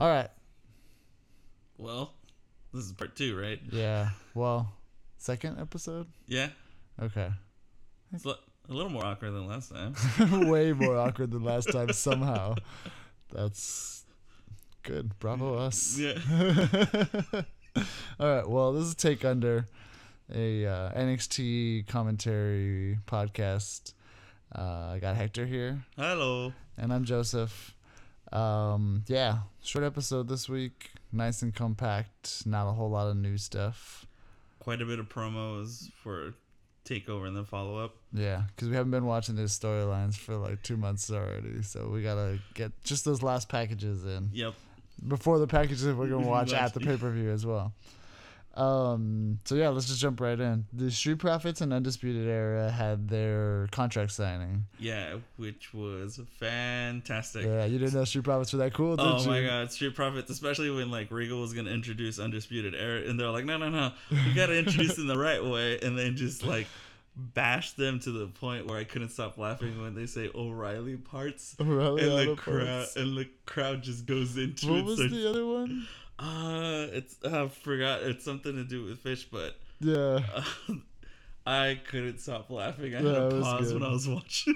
All right. Well, this is part two, right? Yeah. Well, second episode. Yeah. Okay. It's a little more awkward than last time. Way more awkward than last time. Somehow. That's good. Bravo us. yeah. All right. Well, this is Take Under, a uh, NXT commentary podcast. Uh, I got Hector here, Hello. and I'm Joseph. Um, yeah, short episode this week. Nice and compact. Not a whole lot of new stuff. Quite a bit of promos for takeover and the follow up. Yeah, because we haven't been watching these storylines for like two months already, so we gotta get just those last packages in. Yep. before the packages we're gonna watch Watch. at the pay per view as well. Um. So yeah, let's just jump right in. The Street Profits and Undisputed Era had their contract signing. Yeah, which was fantastic. Yeah, you didn't know Street Profits were that cool, did you? Oh you? my god, Street Profits, especially when like Regal was gonna introduce Undisputed Era, and they're like, no, no, no, you gotta introduce them the right way, and then just like bash them to the point where I couldn't stop laughing when they say O'Reilly parts, O'Reilly and the crowd Parts. and the crowd just goes into What it. was so- the other one? Uh, it's I forgot. It's something to do with fish, but Yeah, uh, I couldn't stop laughing. I had Yeah, to pause when I was watching.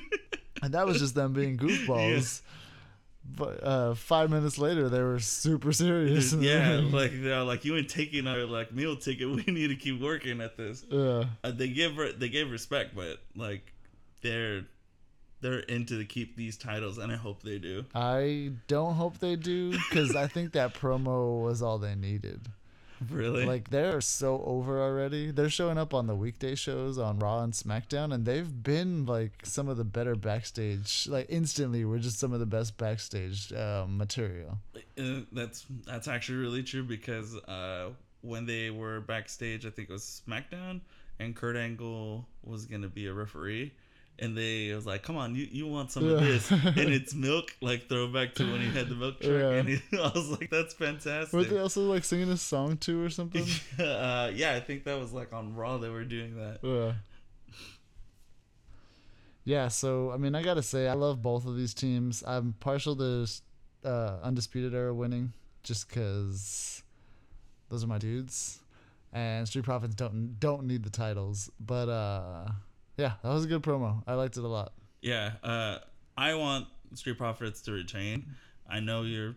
and that was just them being goofballs. But uh, five minutes later, they were super serious. yeah, like they're like you ain't taking our like meal ticket. We need to keep working at this. yeah. Uh, they give they gave respect, but like they're they're into to keep these titles, and I hope they do. I don't hope they do because I think that promo was all they needed. Really? Like they're so over already. They're showing up on the weekday shows on Raw and SmackDown, and they've been like some of the better backstage. Like instantly, we're just some of the best backstage um, material. Uh, that's that's actually really true because uh, when they were backstage, I think it was SmackDown, and Kurt Angle was gonna be a referee, and they was like, "Come on, you, you want some of this?" and it's milk, like throwback to when he had the milk truck, Yeah. and he, I was like, "That's fantastic." Were they also like singing a song too or something? uh, yeah, I think that was like on Raw. They were doing that. Yeah. Yeah, so I mean, I gotta say, I love both of these teams. I'm partial to uh, Undisputed Era winning, just because those are my dudes, and Street Profits don't don't need the titles. But uh, yeah, that was a good promo. I liked it a lot. Yeah, uh, I want Street Profits to retain. I know you're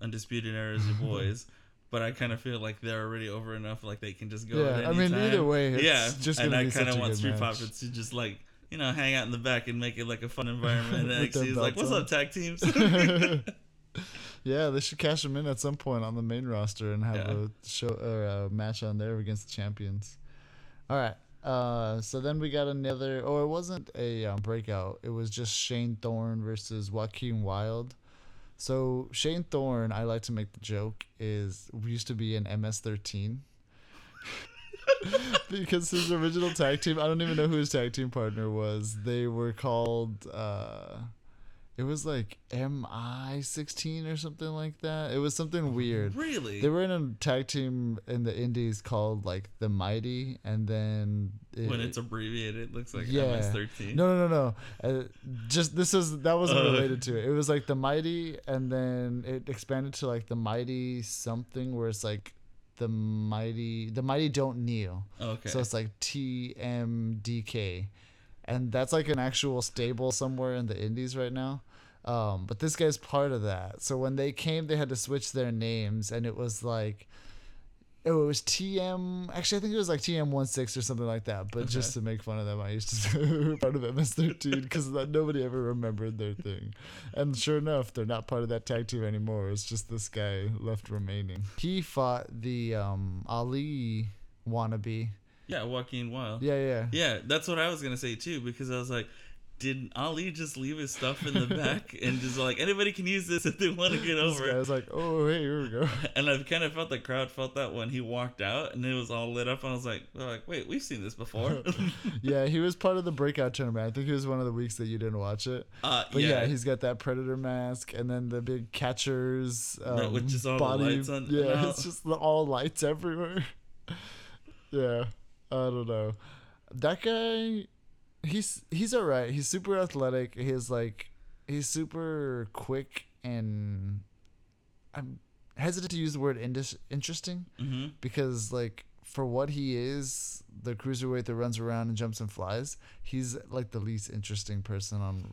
undisputed era is your boys, but I kind of feel like they're already over enough. Like they can just go. Yeah, I mean, time. either way, it's yeah, just and I kind of want Street match. Profits to just like you know hang out in the back and make it like a fun environment. And NXT like, "What's on." up, tag teams?" yeah, they should cash them in at some point on the main roster and have Yeah. a show or a match on there against the champions. All right. Uh, so then we got another, or it wasn't a um, breakout. It was just Shane Thorne versus Joaquin Wilde. So Shane Thorne, I like to make the joke, is used to be an MS13. because his original tag team, I don't even know who his tag team partner was. They were called, uh, it was like MI16 or something like that. It was something weird. really? They were in a tag team in the Indies called like the Mighty, and then it, when it's abbreviated, it looks like Yeah. MS13. no, no, no, no. Uh, just this is that wasn't Uh. related to it. It was like the Mighty, and then it expanded to like the Mighty something, where it's like the Mighty, the Mighty don't kneel. Okay. So it's like TMDK. And that's like an actual stable somewhere in the Indies right now. Um, but this guy's part of that. So when they came, they had to switch their names, and it was like, oh, it was TM. Actually, I think it was like TM16 or something like that. But just to make fun of them, I used to say part of MS13 because nobody ever remembered their thing. And sure enough, they're not part of that tag team anymore. It's just this guy left remaining. He fought the um, Ali wannabe. Yeah, Joaquin Wilde. Yeah, yeah. Yeah, that's what I was gonna say too, because I was like, did Ali just leave his stuff in the back and just like anybody can use this if they want to get over? I was like, oh, hey, here we go. And I kind of felt the crowd felt that when he walked out and it was all lit up. And I was like, like, wait, we've seen this before. yeah, he was part of the breakout tournament. I think he was one of the weeks that you didn't watch it. uh, But yeah, yeah, he's got that predator mask and then the big catcher's um, with just all the body. lights on- yeah, it's just all lights everywhere. yeah, I don't know. That guy, he's he's all right. He's super athletic. He's like he's super quick and I'm hesitant to use the word indis- interesting Mm-hmm. because like for what he is, the cruiserweight that runs around and jumps and flies, he's like the least interesting person on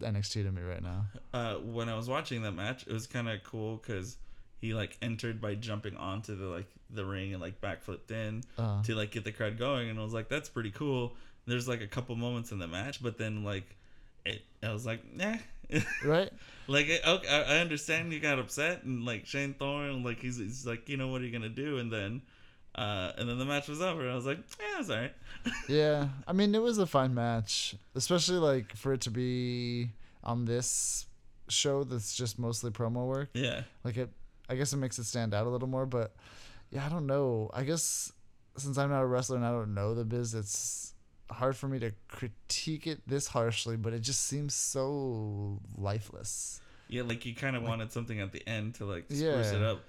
NXT to me right now. Uh, when I was watching that match, it was kind of cool because he like entered by jumping onto the like the ring and like backflipped in Uh, to like get the crowd going, and I was like, that's pretty cool. There's like a couple moments in the match, but then like it, I was like, nah. right? like okay, I understand you got upset and like Shane Thorne, like he's, he's like, you know, what are you gonna do? And then, uh, and then the match was over. I was like, yeah, it's alright. Yeah, I mean it was a fine match, especially like for it to be on this show that's just mostly promo work. Yeah, Like it, I guess it makes it stand out a little more. But yeah, I don't know. I guess since I'm not a wrestler and I don't know the biz, it's hard for me to critique it this harshly. But it just seems so lifeless. yeah, like you kind of wanted something at the end to like spruce Yeah. it up.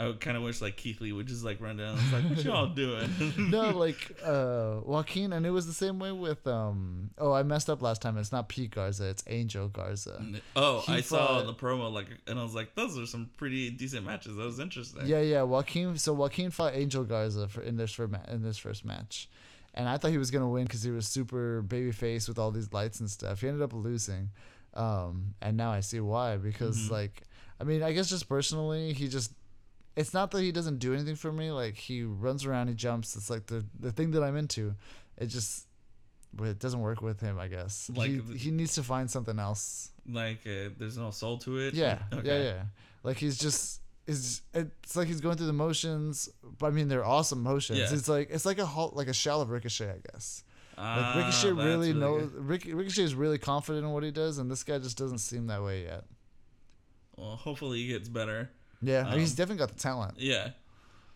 I kind of wish like Keith Lee would just like run down. It's like, what y'all doing? no, like uh Joaquin, and it was the same way with um. Oh, I messed up last time. It's not Pete Garza. It's Angel Garza. Oh, He I saw the promo like, and I was like, those are some pretty decent matches. That was interesting. Yeah, yeah. Joaquin. So Joaquin fought Angel Garza for in this for in this first match, and I thought he was gonna win because he was super babyface with all these lights and stuff. He ended up losing, um, and now I see why. Because Mhm. like, I mean, I guess just personally, he just. It's not that he doesn't do anything for me. Like he runs around, he jumps. It's like the the thing that I'm into. It just, it doesn't work with him. I guess Like he, he needs to find something else. Like, uh, there's no soul to it. Yeah, Okay. yeah, yeah. Like he's just is it's like he's going through the motions. But I mean, they're awesome motions. Yeah. It's like it's like a halt, like a shell of Ricochet, I guess. Like Ah, Ricochet that's really good. knows. Rick, Ricochet is really confident in what he does, and this guy just doesn't seem that way yet. Well, hopefully he gets better. Yeah, he's Um, definitely got the talent. Yeah.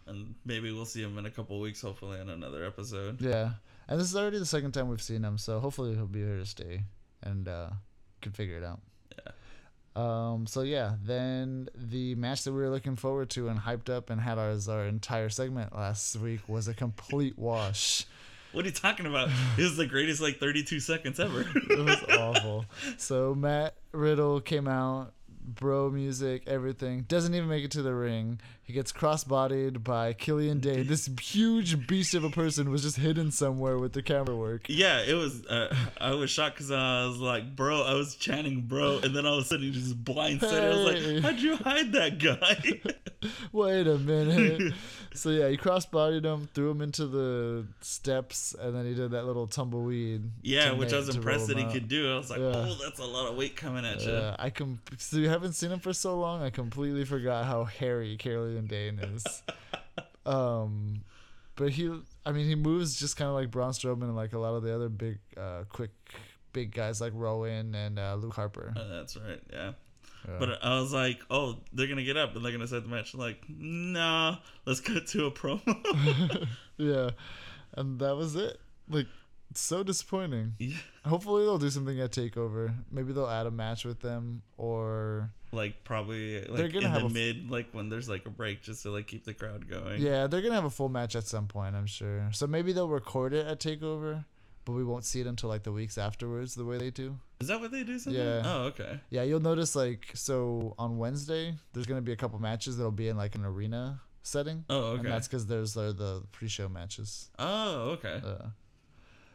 And maybe we'll see him in a couple weeks, hopefully, in another episode. Yeah, and this is already the second time we've seen him, so hopefully he'll be here to stay and uh, can figure it out. Yeah. Um. So yeah, then the match that we were looking forward to and hyped up and had as our entire segment last week was a complete wash. What are you talking about? It was the greatest, like, 32 seconds ever. It was awful. So Matt Riddle came out, bro music, everything. Doesn't even make it to the ring. He gets cross-bodied by Killian Dain. This huge beast of a person was just hidden somewhere with the camera work. yeah, it was. Uh, I was shocked because I was like, bro, I was chanting, bro. And then all of a sudden he just blindsided. I was like, how'd you hide that guy? Wait a minute. so yeah, he cross-bodied him, threw him into the steps, and then he did that little tumbleweed. yeah, which I was impressed that he out. could do. I was like, Yeah. oh, that's a lot of weight coming at you. Yeah, I com- so you haven't seen him for so long. I completely forgot how hairy Killian Dain is. um, but he, I mean, he moves just kind of like Braun Strowman and like a lot of the other big, uh, quick, big guys like Rowan and uh, Luke Harper. Uh, that's right, yeah. Yeah. But I was like, oh, they're gonna get up and they're gonna start the match. I'm like, nah, let's cut to a promo. yeah, and that was it. Like, so disappointing. Yeah. Hopefully they'll do something at Takeover. Maybe they'll add a match with them, or like probably They're like gonna in have the a mid, like when there's like a break, just to like keep the crowd going. yeah, they're gonna have a full match at some point. I'm sure. So maybe they'll record it at Takeover, but we won't see it until like the weeks afterwards, the way they do. Is that what they do? Something? Yeah. Oh, okay. Yeah, you'll notice like so on Wednesday there's gonna be a couple matches that'll be in like an arena setting, Oh, and okay. that's because there's uh, the pre-show matches. Oh, okay. Uh,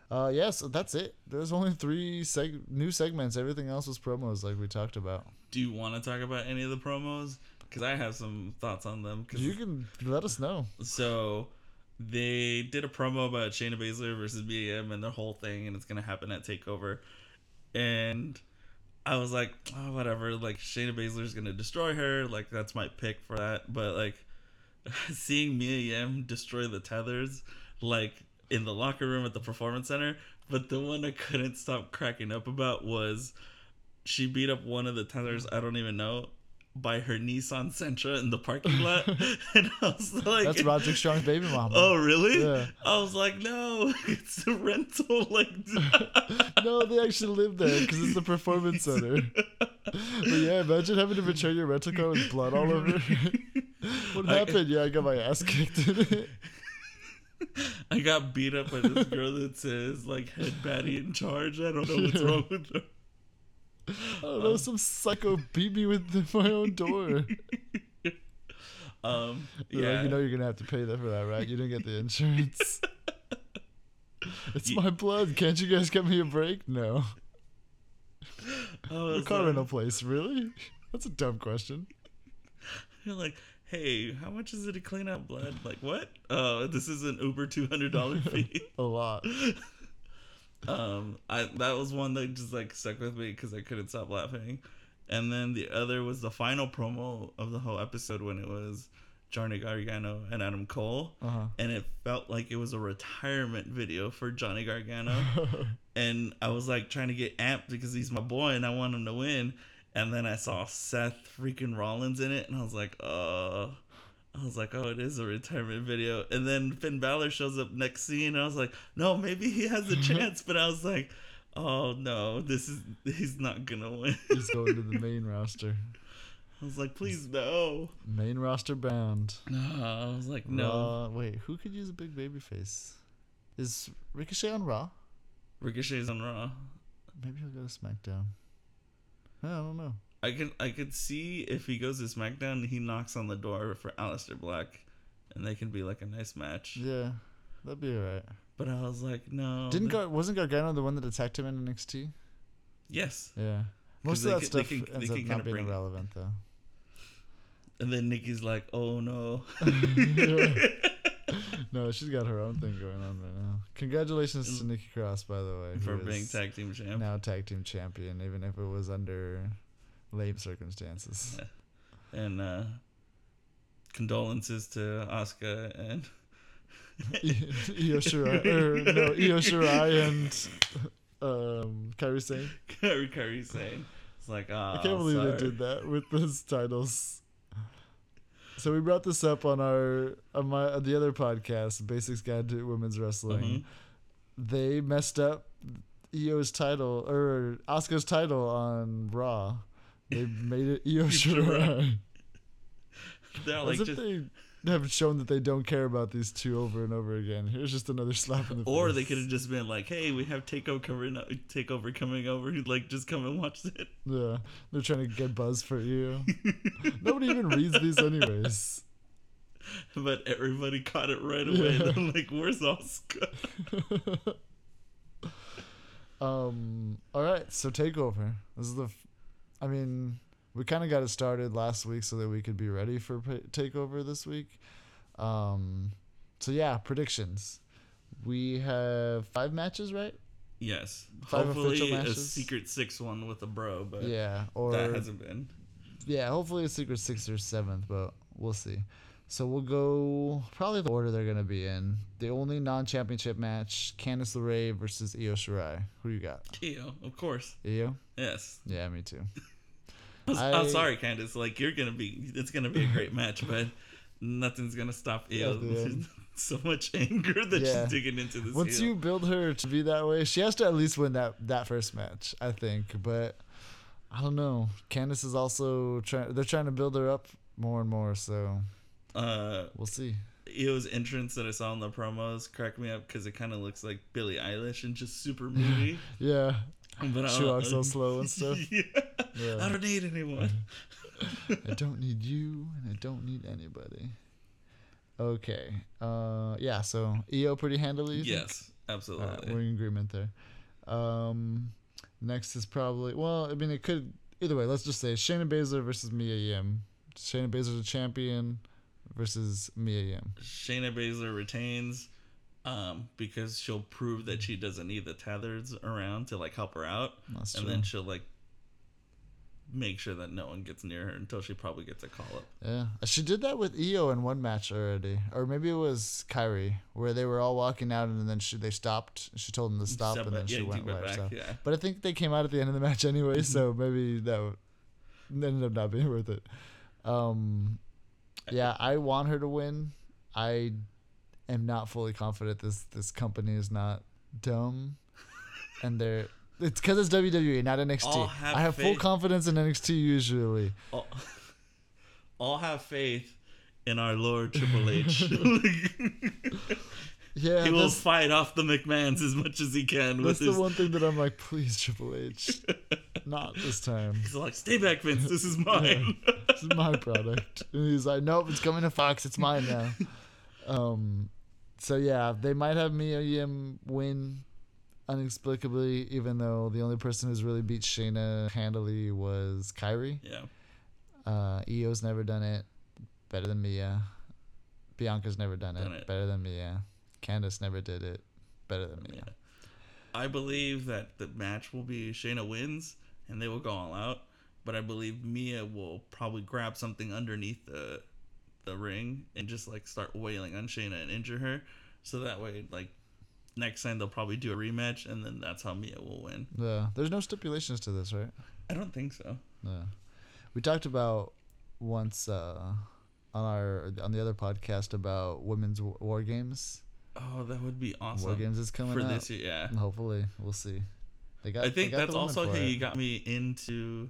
uh, yeah, so that's it. There's only three seg- new segments. Everything else was promos, like we talked about. Do you want to talk about any of the promos? Because I have some thoughts on them. 'Cause- You can let us know. So they did a promo about Shayna Baszler versus BAM and the whole thing, and it's gonna happen at Takeover. And I was like, oh, whatever. Like Shayna Baszler's gonna destroy her. Like that's my pick for that. But like seeing Mia Yim destroy the tethers, like in the locker room at the performance center. But the one I couldn't stop cracking up about was she beat up one of the tethers. I don't even know. By her Nissan Sentra in the parking lot, and I was like, That's Roger Strong's baby mama. Oh really? Yeah. I was like, no, it's a rental. Like, no, they actually live there because it's the performance center. But yeah, imagine having to return your rental car with blood all over. it. what I- happened? Yeah, I got my ass kicked in it. I got beat up by this girl that says like head baddie in charge. I don't know what's wrong with her. I don't know, some psycho beat me with my own door. Um, yeah. like, you know you're gonna have to pay that for that, right? You didn't get the insurance. it's Ye- my blood. Can't you guys get me a break? No. Was car rental place, really? That's a dumb question. You're like, hey, how much is it to clean out blood? Like, what? Oh, this is an Uber two hundred dollar fee. A lot. Um, I that was one that just like stuck with me because I couldn't stop laughing. And then the other was the final promo of the whole episode when it was Johnny Gargano and Adam Cole, Uh huh. and it felt like it was a retirement video for Johnny Gargano. and I was like trying to get amped because he's my boy and I want him to win. And then I saw Seth freaking Rollins in it, and I was like, uh, I was like, oh, it is a retirement video. And then Finn Balor shows up next scene, I was like, no, maybe he has a chance. but I was like, oh no, this is he's not gonna win. He's going to the main roster. I was like, please no. Main roster bound. No, I was like, no. Raw. Wait, who could use a big baby face? Is Ricochet on Raw? Ricochet's on Raw. Maybe he'll go to SmackDown. I don't know. I can I could see if he goes to SmackDown, he knocks on the door for Aleister Black, and they can be like a nice match. Yeah, that'd be alright. But I was like, no. Didn't Gar- wasn't Gargano the one that attacked him in NXT? Yes. Yeah. Most of that can- they stuff can- ends up not being bring it. irrelevant though. And then Nikki's like, oh no. no, she's got her own thing going on right now. Congratulations to. Nikki Cross, by the way, for being tag team champ. now tag team champion, even if it was under lame circumstances. And uh condolences to Asuka and Io Shirai, or no, Io Shirai and um, Kairi Sane. Kairi Kairi Sane, it's like, ah, I can't believe they did that with those titles. So we brought this up on our on my on the other podcast, Basics Guide to Women's Wrestling. Mhm. They messed up Io's title or Asuka's title on Raw. They made it Io Shirai. They're As if just they have shown that they don't care about these two over and over again. Here's just another slap in the face. or they could have just been like, "Hey, we have takeover coming, takeover coming over. Like, just come and watch it." Yeah, they're trying to get buzz for you. Nobody even reads these anyways. But everybody caught it right away. Yeah. They're like, "Where's Asuka?" um. All right. So takeover. This is the. I mean, we kind of got it started last week so that we could be ready for pa- takeover this week. Um. So yeah, predictions. We have five matches, right? Yes, Five hopefully a secret six one with a bro, but yeah. Or that hasn't been. yeah, hopefully a secret six or seventh, but we'll see. So we'll go probably the order they're gonna be in. The only non-championship match: Candice LeRae versus Io Shirai. Who you got? Io, of course. Io? Yes. Yeah, me too. I'm, I- I'm sorry, Candice. Like you're gonna be, it's gonna be a great match, but nothing's gonna stop Io. The so much anger that Yeah. she's digging into this. Once heel. you build her to be that way, she has to at least win that that first match, I think. But I don't know. Candice is also trying. They're trying to build her up more and more. So uh, we'll see. Io's entrance that I saw in the promos cracked me up because it kind of looks like Billie Eilish and just super moody. Yeah, but she walks so slow and stuff. yeah. Yeah. I don't need anyone. I don't need you, and I don't need anybody. Okay. Uh, yeah. So Io pretty handily. you think? yes, absolutely. Right, we're in agreement there. Um, next is probably well. I mean, it could either way. Let's just say Shayna Baszler versus Mia Yim. Shayna Baszler's a champion versus Mia Yim. Shayna Baszler retains um, because she'll prove that she doesn't need the tethers around to like help her out, That's and true. then she'll like make sure that no one gets near her until she probably gets a call up. yeah, she did that with Io in one match already, or maybe it was Kairi, where they were all walking out and then she they stopped. She told them to stop, Step and then back- she yeah, went right. back, So. yeah. But I think they came out at the end of the match anyway, so maybe that ended up not being worth it. Um, yeah, I want her to win. I am not fully confident this this company is not dumb, and they're it's because it's WWE, not NXT. have I have full confidence in NXT usually. All, all have faith in our Lord Triple H. Yeah, he will fight off the McMahons as much as he can with that's the one thing that I'm like, please Triple H, Not this time. He's like, "Stay back, Vince. This is mine." This is my product. And he's like, nope, it's coming to Fox. It's mine now. Um, so yeah, they might have Mia Yim win inexplicably, even though the only person who's really beat Shayna handily was Kairi. yeah. Uh, Io's never done it. Better than Mia. Bianca's never done it. Done it. Better than Mia. Candice never did it. Better than Mia. I believe that the match will be Shayna wins and they will go all out. But I believe Mia will probably grab something underneath the the ring and just like start wailing on Shayna and injure her. So that way, like next time they'll probably do a rematch and then that's how Mia will win. Yeah. There's no stipulations to this, right? I don't think so. Yeah. We talked about once uh, on our on the other podcast about women's wa- war games. Oh, that would be awesome. War games is coming for out. this year, yeah. Hopefully, we'll see. They got. I think that's also how it. you got me into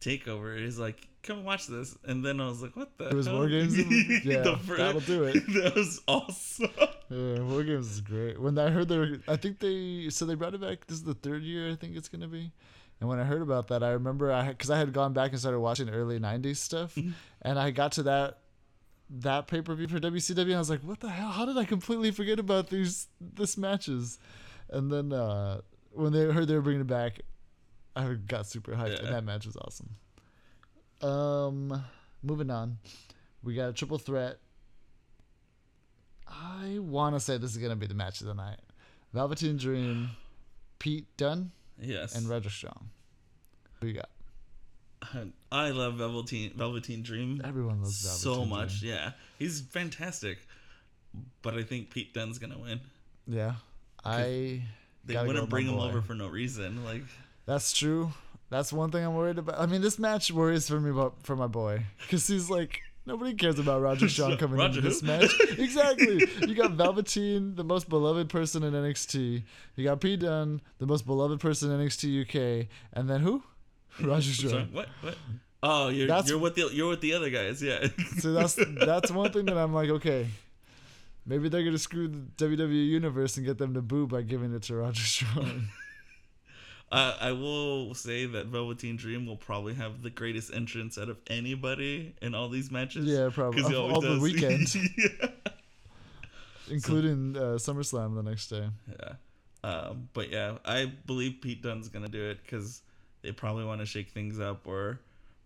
Takeover. He's like, "Come watch this," and then I was like, "What the?" There was hell? War Games yeah, The fir- that'll do it. that was awesome. Yeah, war games is great. When I heard they, were, I think they so they brought it back. This is the third year I think it's gonna be. And when I heard about that, I remember I because I had gone back and started watching early '90s stuff, Mm-hmm. and I got to that that pay per view for WCW. And I was like, "What the hell? How did I completely forget about these this matches?" And then uh, when they heard they were bringing it back, I got super hyped, Yeah. and that match was awesome. Um, moving on, we got a triple threat. I want to say this is gonna be the match of the night: Velveteen Dream, Pete Dunne, Yes, and Roger Strong. Who you got? I love Velveteen Velveteen Dream Everyone loves Velveteen so much. Dream. Yeah, he's fantastic. But I think Pete Dunne's gonna win. Yeah, I. They gotta wouldn't bring him boy. over for no reason. Like, That's true. That's one thing I'm worried about. I mean, this match worries for me about for my boy because he's like nobody cares about Roger Strong coming Roger into this who? match. exactly. You got Velveteen, the most beloved person in NXT. You got Pete Dunne, the most beloved person in NXT UK, and then who? Roger Strong. what? What? Oh, you're That's- you're with the you're with the other guys. Yeah. So that's that's one thing that I'm like, okay, maybe they're gonna screw the WWE universe and get them to boo by giving it to Roger Strong. Uh, I will say that Velveteen Dream will probably have the greatest entrance out of anybody in all these matches. Yeah, probably. 'Cause he Of always all the weekend. yeah. including uh, SummerSlam the next day. Yeah. Um, but yeah, I believe Pete Dunne's gonna do it because they probably want to shake things up or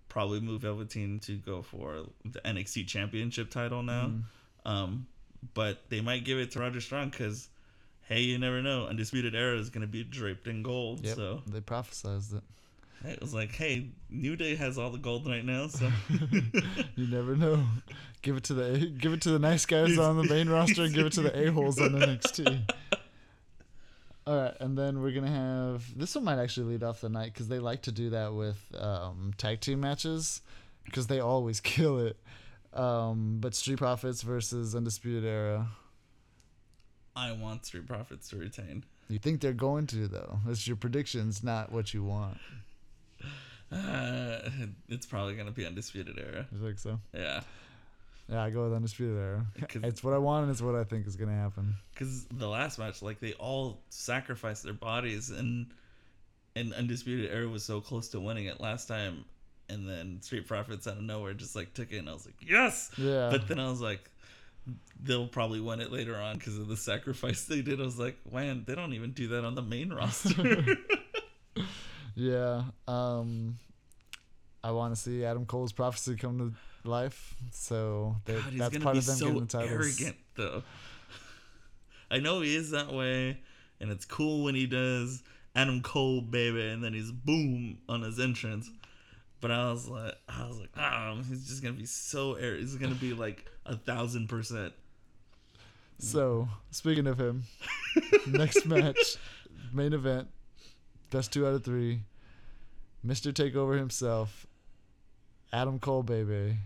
probably move Velveteen to go for the NXT Championship title now. Mm-hmm. Um, but they might give it to Roger Strong because, hey, you never know. Undisputed Era is gonna be draped in gold. Yep, So they prophesized it. it was like, hey, New Day has all the gold right now. So You never know. Give it to the give it to the nice guys on the main roster and give it to the a holes on NXT. All right, and then we're gonna have this one might actually lead off the night because they like to do that with um, tag team matches because they always kill it. Um, but Street Profits versus Undisputed Era. I want Street Profits to retain. You think they're going to though? It's your predictions, not what you want. Uh, it's probably gonna be Undisputed Era. You think so? Yeah. Yeah, I go with Undisputed Era. It's what I want and it's what I think is gonna happen. because the last match, like they all sacrificed their bodies, and and Undisputed Era was so close to winning it last time, and then Street Profits out of nowhere just like took it, and I was like, yes. Yeah. But then I was like, they'll probably win it later on because of the sacrifice they did. I was like, man, they don't even do that on the main roster. Yeah. Um I want to see Adam Cole's prophecy come to life. So that, God, that's part of them so getting the titles. arrogant, though. I know he is that way, and it's cool when he does Adam Cole, baby, and then he's boom on his entrance. But I was like, I was like, ah, he's just gonna be so. He's gonna be like a thousand percent. So, speaking of him, next match, main event, best two out of three. Mr. Takeover himself, Adam Cole, baby,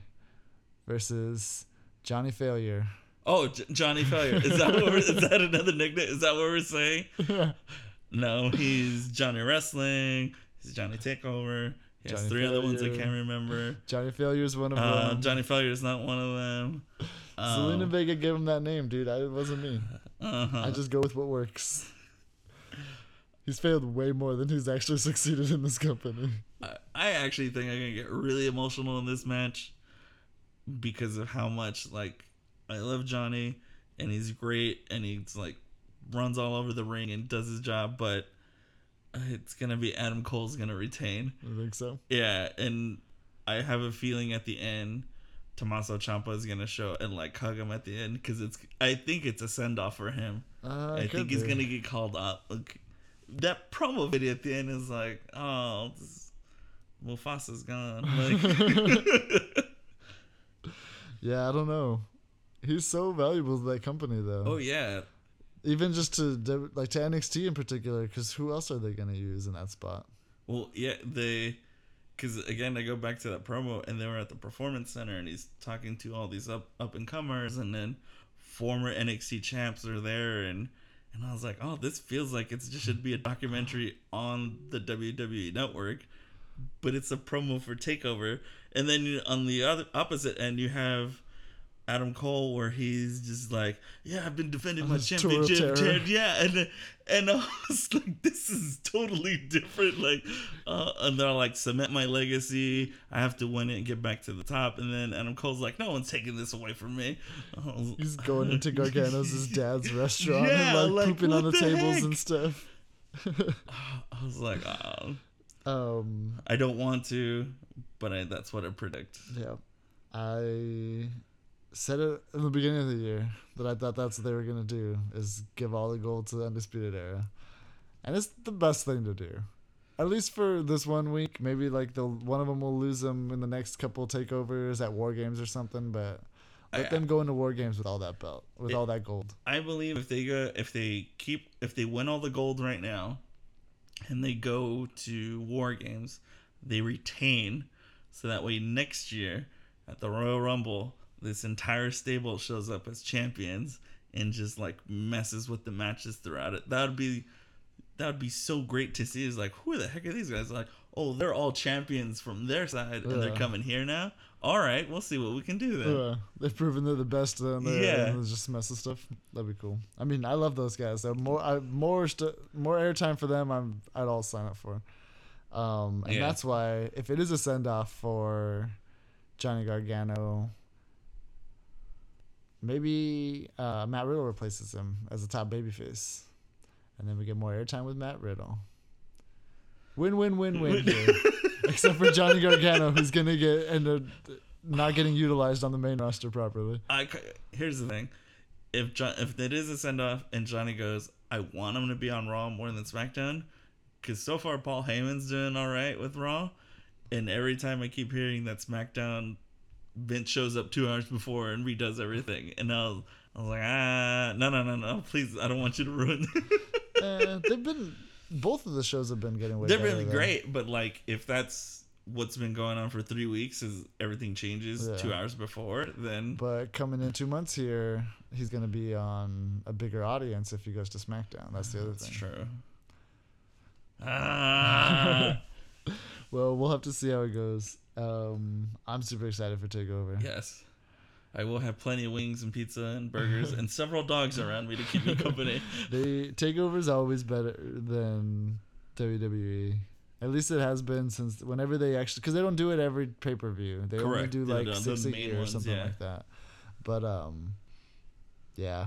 versus Johnny Failure. Oh, J- Johnny Failure. Is that what we're, is that another nickname? Is that what we're saying? No, he's Johnny Wrestling. He's Johnny Takeover. He has Johnny three other ones I can't remember. Johnny Failure is one of Uh, them. Johnny Failure is not one of them. Zelina Um, Vega gave him that name, dude. I, it wasn't me. uh-huh. I just go with what works. He's failed way more than he's actually succeeded in this company. I, I actually think I'm gonna get really emotional in this match because of how much like I love Johnny and he's great and he's like runs all over the ring and does his job, but it's gonna be Adam Cole's gonna retain. I think so. Yeah, and I have a feeling at the end, Tommaso Ciampa is gonna show and like hug him at the end because it's. I think it's a send off for him. Uh, I think he's gonna get called up. Like, that promo video at the end is like, oh, this, Mufasa's gone. Like, Yeah, I don't know. He's so valuable to that company, though. oh yeah, Even just to like to NXT in particular, because who else are they gonna use in that spot? Well, yeah, they, because again, I go back to that promo, and they were at the Performance Center, and he's talking to all these up up and comers, and then former NXT champs are there, and and I was like, oh, this feels like it should be a documentary on the WWE Network, but it's a promo for Takeover, and then on the other opposite end, you have. Adam Cole, where he's just like, yeah, I've been defending my His tour of championship, yeah, and and I was like, this is totally different. Like, uh, and they're like, cement my legacy. I have to win it and get back to the top. And then Adam Cole's like, no one's taking this away from me. Was- He's going into Gargano's his dad's restaurant Yeah, and like, like, pooping on the, the tables and stuff. I was like, oh, um, I don't want to, but I, that's what I predict. yeah, I said it in the beginning of the year that I thought that's what they were gonna do is give all the gold to the undisputed era, and it's the best thing to do. At least for this one week, maybe like the one of them will lose them in the next couple takeovers at War Games or something. But let I- them go into War Games with all that belt, with It- all that gold. I believe if they go, if they keep, if they win all the gold right now, and they go to War Games, they retain, so that way next year at the Royal Rumble, this entire stable shows up as champions and just like messes with the matches throughout it. That would be, that would be so great to see. Is like, who the heck are these guys? Like, oh, they're all champions from their side, and they're coming here now. All right, we'll see what we can do then. Uh, they've proven they're the best down there. Yeah. and it's just mess with stuff. That'd be cool. I mean, I love those guys. So more, I, more, st- more airtime for them. I'm, I'd all sign up for. Um, and Yeah. that's why if it is a send off for Johnny Gargano, maybe uh, Matt Riddle replaces him as the top babyface, and then we get more airtime with Matt Riddle. Win, win, win, win here. Except for Johnny Gargano, who's gonna get end up not getting utilized on the main roster properly. I here's the thing, if John, if it is a send off and Johnny goes, I want him to be on Raw more than SmackDown, because so far Paul Heyman's doing all right with Raw, and every time I keep hearing that SmackDown, Vince shows up two hours before and redoes everything, and I was, I was like, ah, no, no, no, no, please, I don't want you to ruin. Eh, they've been both of the shows have been getting way They're better, really great, but like if that's what's been going on for three weeks, is everything changes Yeah. two hours before, then But coming in two months here, he's gonna be on a bigger audience if he goes to SmackDown. That's the other That's thing. true. Ah, Well, we'll have to see how it goes. Um, I'm super excited for Takeover. yes. I will have plenty of wings and pizza and burgers and several dogs around me to keep me company. They Takeover is always better than WWE. At least it has been since whenever they actually because they don't do it every pay per view. They only do like six the a year or something yeah. like that. But um, yeah,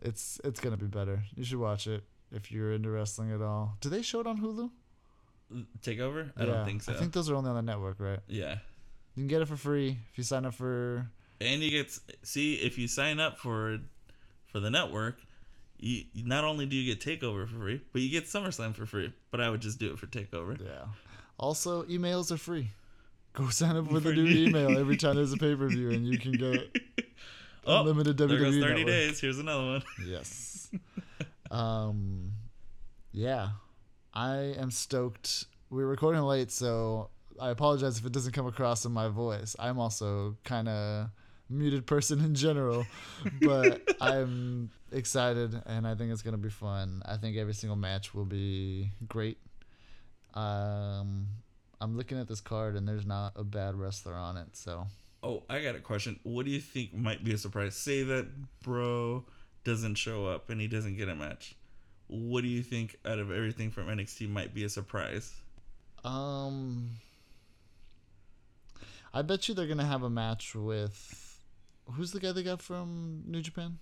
it's it's gonna be better. You should watch it if you're into wrestling at all. Do they show it on Hulu? Take over? I Yeah, don't think so. I think those are only on the network, right? yeah. You can get it for free if you sign up for. And you get see if you sign up for for the network, you not only do you get Takeover for free, but you get SummerSlam for free. But I would just do it for Takeover. Yeah. Also, emails are free. Go sign up with a For new new- email every time there's a pay per view, and you can get Oh, unlimited there WWE goes 30 network. days. Here's another one. Yes. um, yeah, I am stoked. We're recording late, so I apologize if it doesn't come across in my voice. I'm also kind of muted person in general, but I'm excited and I think it's gonna be fun. I think every single match will be great. Um, I'm looking at this card and there's not a bad wrestler on it, so Oh, I got a question. What do you think might be a surprise? Say that bro doesn't show up and he doesn't get a match. What do you think out of everything from NXT might be a surprise? Um, I bet you they're gonna have a match with who's the guy they got from New Japan?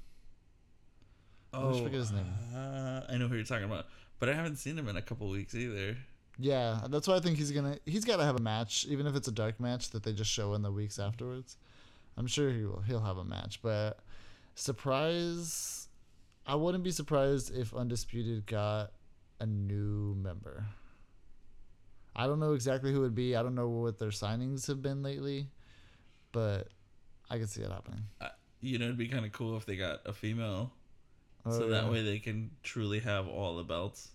I forget his name. Uh, I know who you're talking about, but I haven't seen him in a couple weeks either. Yeah, that's why I think he's gonna he's got to have a match, even if it's a dark match that they just show in the weeks afterwards. I'm sure he will. He'll have a match, but surprise, I wouldn't be surprised if Undisputed got a new member. I don't know exactly who it would be. I don't know what their signings have been lately, but I could see it happening. Uh, you know, it'd be kind of cool if they got a female, Oh, so that way they can truly have all the belts.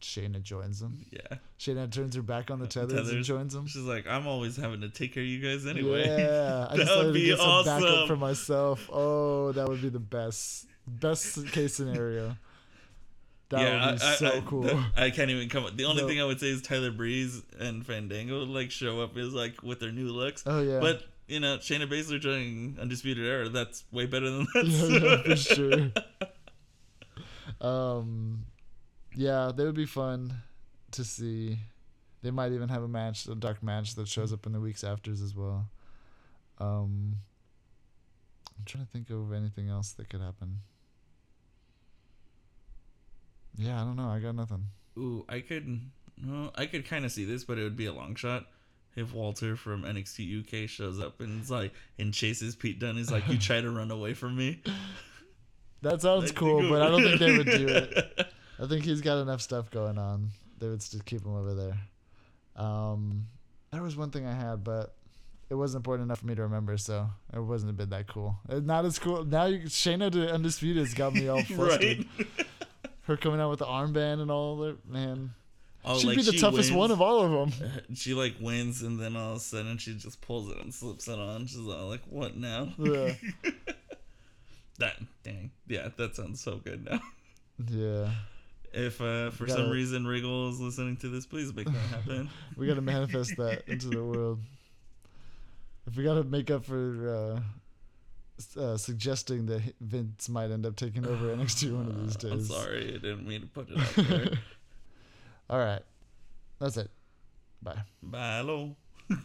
Shayna joins them. Yeah, Shayna turns her back on the tethers, and joins them. she's like, I'm always having to take care of you guys anyway. Yeah, I That just would be get some backup awesome. for myself. Oh, that would be the best, best case scenario. That yeah, would be I, so I, cool. that- I can't even come up. The only No. thing I would say is Tyler Breeze and Fandango like show up is like with their new looks. oh yeah, But you know, Shayna Baszler joining Undisputed Era, that's way better than yeah, yeah, that. for sure. Um, yeah, they would be fun to see. They might even have a match, a dark match that shows up in the weeks afters as well. Um, I'm trying to think of anything else that could happen. Yeah, I don't know. I got nothing. Ooh, I could, no, I could kind of see this, but it would be a long shot. If Walter from NXT UK shows up and is like and chases Pete Dunne, he's like, "You try to run away from me." That sounds cool, but I don't think they would do it. I think he's got enough stuff going on. They would just keep him over there. Um, there was one thing I had, but it wasn't important enough for me to remember, so it wasn't a bit that cool. Not as cool. Now you, Shayna to Undisputed has got me all flustered. right? Her coming out with the armband and all that, man. Oh, She'd like, be the she toughest wins. one of all of them. She like wins, and then all of a sudden she just pulls it and slips it on. She's all like, "What now?" Yeah. That dang, yeah, that sounds so good now. yeah. If uh, for Gotta- some reason Regal is listening to this, please make that happen. We got to manifest that into the world. If we got to make up for uh, uh, suggesting that Vince might end up taking over NXT one of these days. I'm sorry, I didn't mean to put it out there. All right. That's it. Bye. Bye, hello.